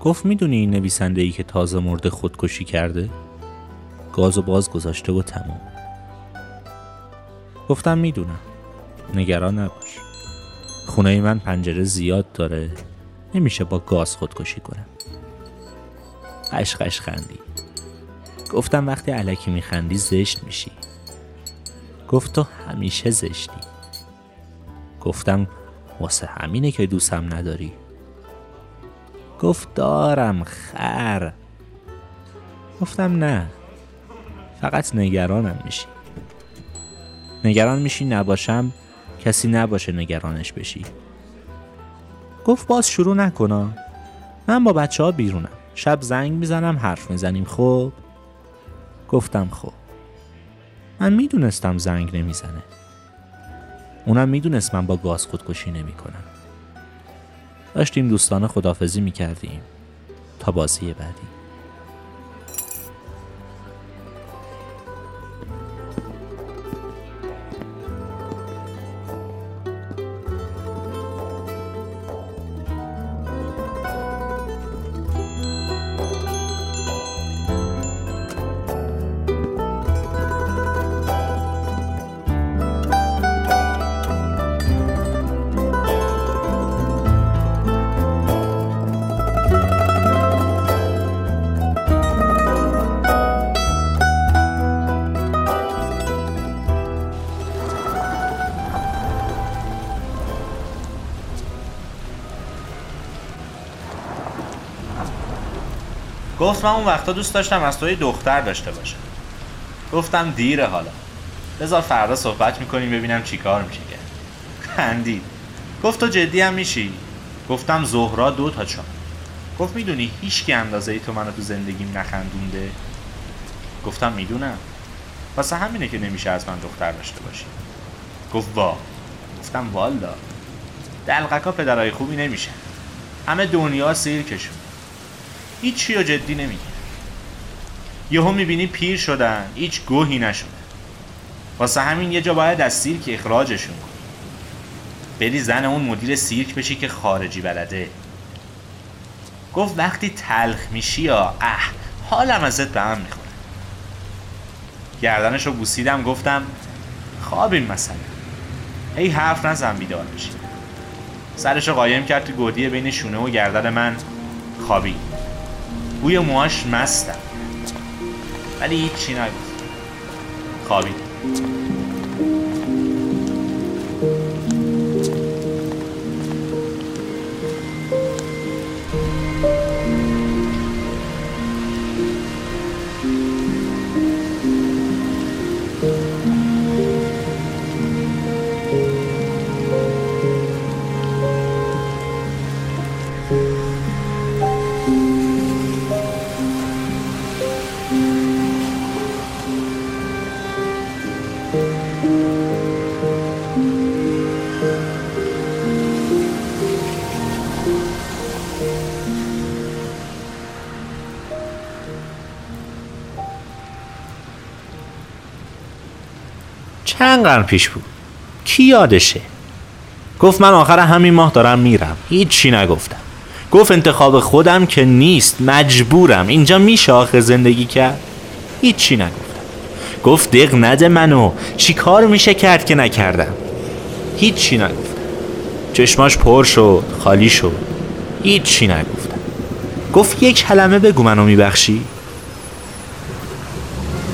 گفت می‌دونی این نویسنده ای که تازه مرده خودکشی کرده؟ گاز و باز گذاشته و تموم گفتم می‌دونم. نگران نباش. خونه من پنجره زیاد داره. نمیشه با گاز خودکشی کنم. قش قش خندی. گفتم وقتی علکی میخندی زشت میشی. گفت تو همیشه زشتی. گفتم واسه همینه که دوستم نداری. گفت دارم خر. گفتم نه فقط نگرانم میشی. نگران میشی نباشم کسی نباشه نگرانش بشی. گفت باز شروع نکنا من با بچه ها بیرونم. شب زنگ می‌زنم حرف می‌زنیم خب؟ گفتم خب. من می‌دونستم زنگ نمی‌زنه. اونم می‌دونست من با گاز خودکشی نمی‌کنم. داشتیم دوستانه خدافزی می‌کردیم. تا بازی بعدی. گفت من اون وقتا دوست داشتم از توی دختر داشته باشم گفتم دیره حالا. بذار فردا صحبت می‌کنیم ببینم چیکار میشه کرد خندید. گفت تو جدی هم میشی؟ گفتم زهرا دو تا چون. گفت می‌دونی هیچ کی اندازه ای تو منو تو زندگیم نخندونده؟ گفتم می‌دونم. واسه همینه که نمیشه از من دختر داشته باشی. گفت وا. گفتم والا دلقکا پدرای خوبی نمیشه. همه دنیا سیرکشون هیچی رو جدی نمی‌گیره یهو می‌بینی پیر شدن هیچ گوهی نشده. واسه همین یه جا باید از سیرک اخراجشون کن بری زن اون مدیر سیرک بشی که خارجی بلده. گفت وقتی تلخ میشی یا اه حالم ازت به هم می‌خوره. گردنش رو بوسیدم گفتم خوابیم مثلا هی حرف نزن بیدار بشی. سرش رو قایم کرد تو گودی بین شونه و گردن من خوابید بوی موهاش مستم. ولی هیچی نگفت. خوابید. چند قرن پیش بود. کی یادشه؟ گفت من آخر همین ماه دارم میرم. هیچی نگفتم. گفت انتخاب خودم که نیست مجبورم. اینجا میشه آخر زندگی کرد؟ هیچی نگفتم. گفت دق نده منو. چی کار میشه کرد که نکردم؟ هیچی نگفتم. چشماش پر شد خالی شد. هیچی نگفتم. گفت یک کلمه بگو منو میبخشی.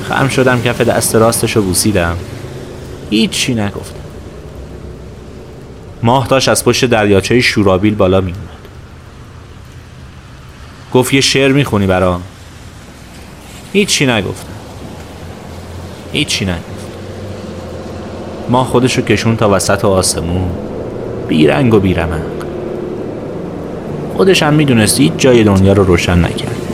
خم شدم کف دست راستشو بوسیدم. هیچی نگفتم. ماه داشت از پشت دریاچه شورابیل بالا می اومد گفت یه شعر می‌خونی برام؟ هیچی نگفتم. هیچی نگفتم. ما خودشو کشون تا وسط آسمون. بیرنگ و بیرمق. خودش هم می‌دونست هیچ جای دنیا رو روشن نکرد.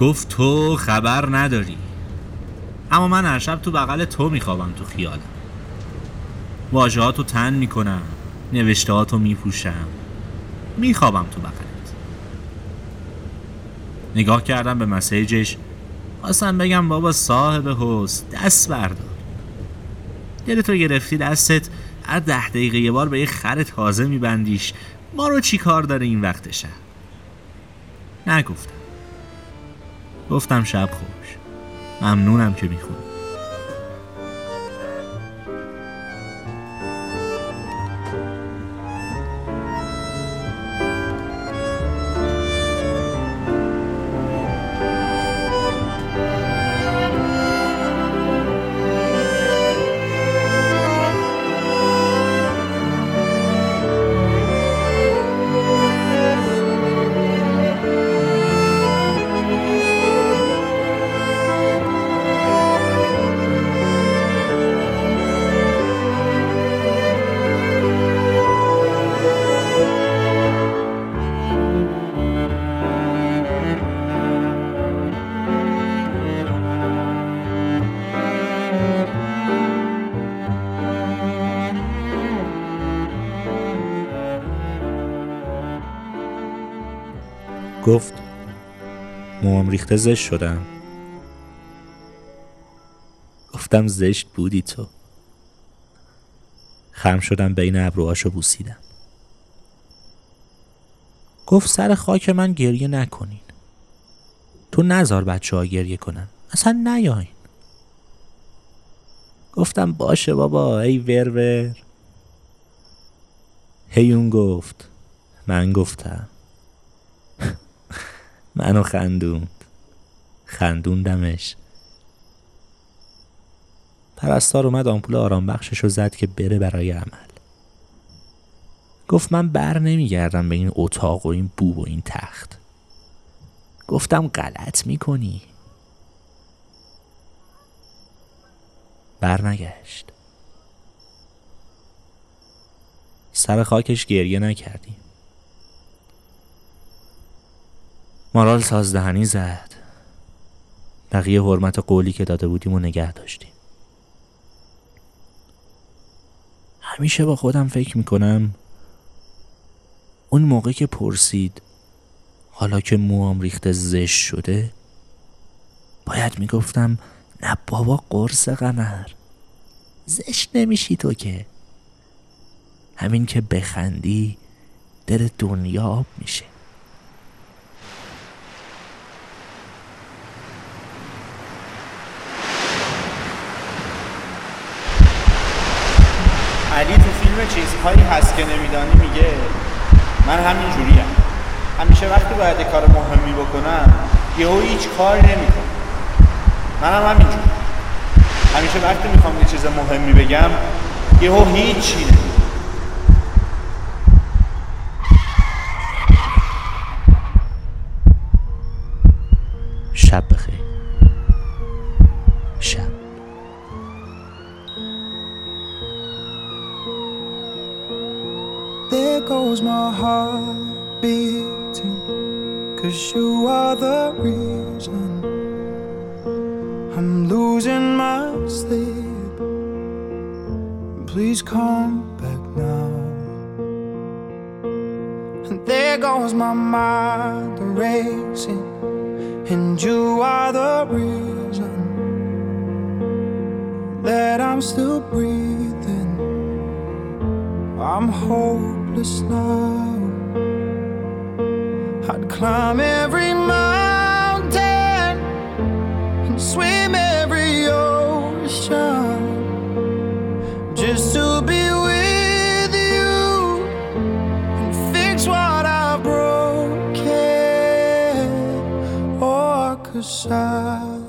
گفت تو خبر نداری. اما من هر شب تو بغل تو میخوابم تو خیالم واجهاتو تن می‌کنم نوشتهاتو میپوشم. میخوابم تو بغلت. نگاه کردم به مسیجش. خواستم بگم بابا صاحب هست دست بردار. دل تو گرفتی دستت؟ هر ده دقیقه یه بار به یه خر تازه میبندیش. ما رو چی کار داره این وقت شب؟ نگفتم. گفتم شب خوش. ممنونم که می‌خونی. گفت موام ریخته زشت شدم. گفتم زشت بودی تو. خم شدم بین ابروهاشو بوسیدم. گفت سر خاک من گریه نکنین. تو نزار بچه ها گریه کنن. اصلا نیاین. گفتم باشه بابا ای ور هیون گفت من گفتم. منو خندوند خندوندمش. پرستار اومد آمپول آرام بخشش زد که بره برای عمل. گفت من بر نمیگردم به این اتاق و این بو و این تخت. گفتم غلط می‌کنی. برنگشت سر خاکش گریه نکردیم. مارال سازدهنی زد. بقیه حرمت قولی که داده بودیم و نگه داشتیم. همیشه با خودم فکر می‌کنم اون موقع که پرسید حالا که موام ریخته زش شده باید می‌گفتم نه بابا قرص قمر. زش نمیشی تو که. همین که بخندی دل دنیا آب میشه. چیزهایی هست که نمیدانی میگه من همین جوریم همیشه وقتی باید کار مهمی بکنم یهو هیچ کار نمی‌کنم. من هم همینجور همیشه وقتی می‌خوام یه چیز مهمی بگم یهو هیچ چی شب بخیر. My heart beating Cause you are the reason I'm losing my sleep. Please come back now. And there goes my mind racing And you are the reason That I'm still breathing. I'm hopeless now. I'd climb every mountain and swim every ocean just to be with you and fix what I've broken. Oh, cause I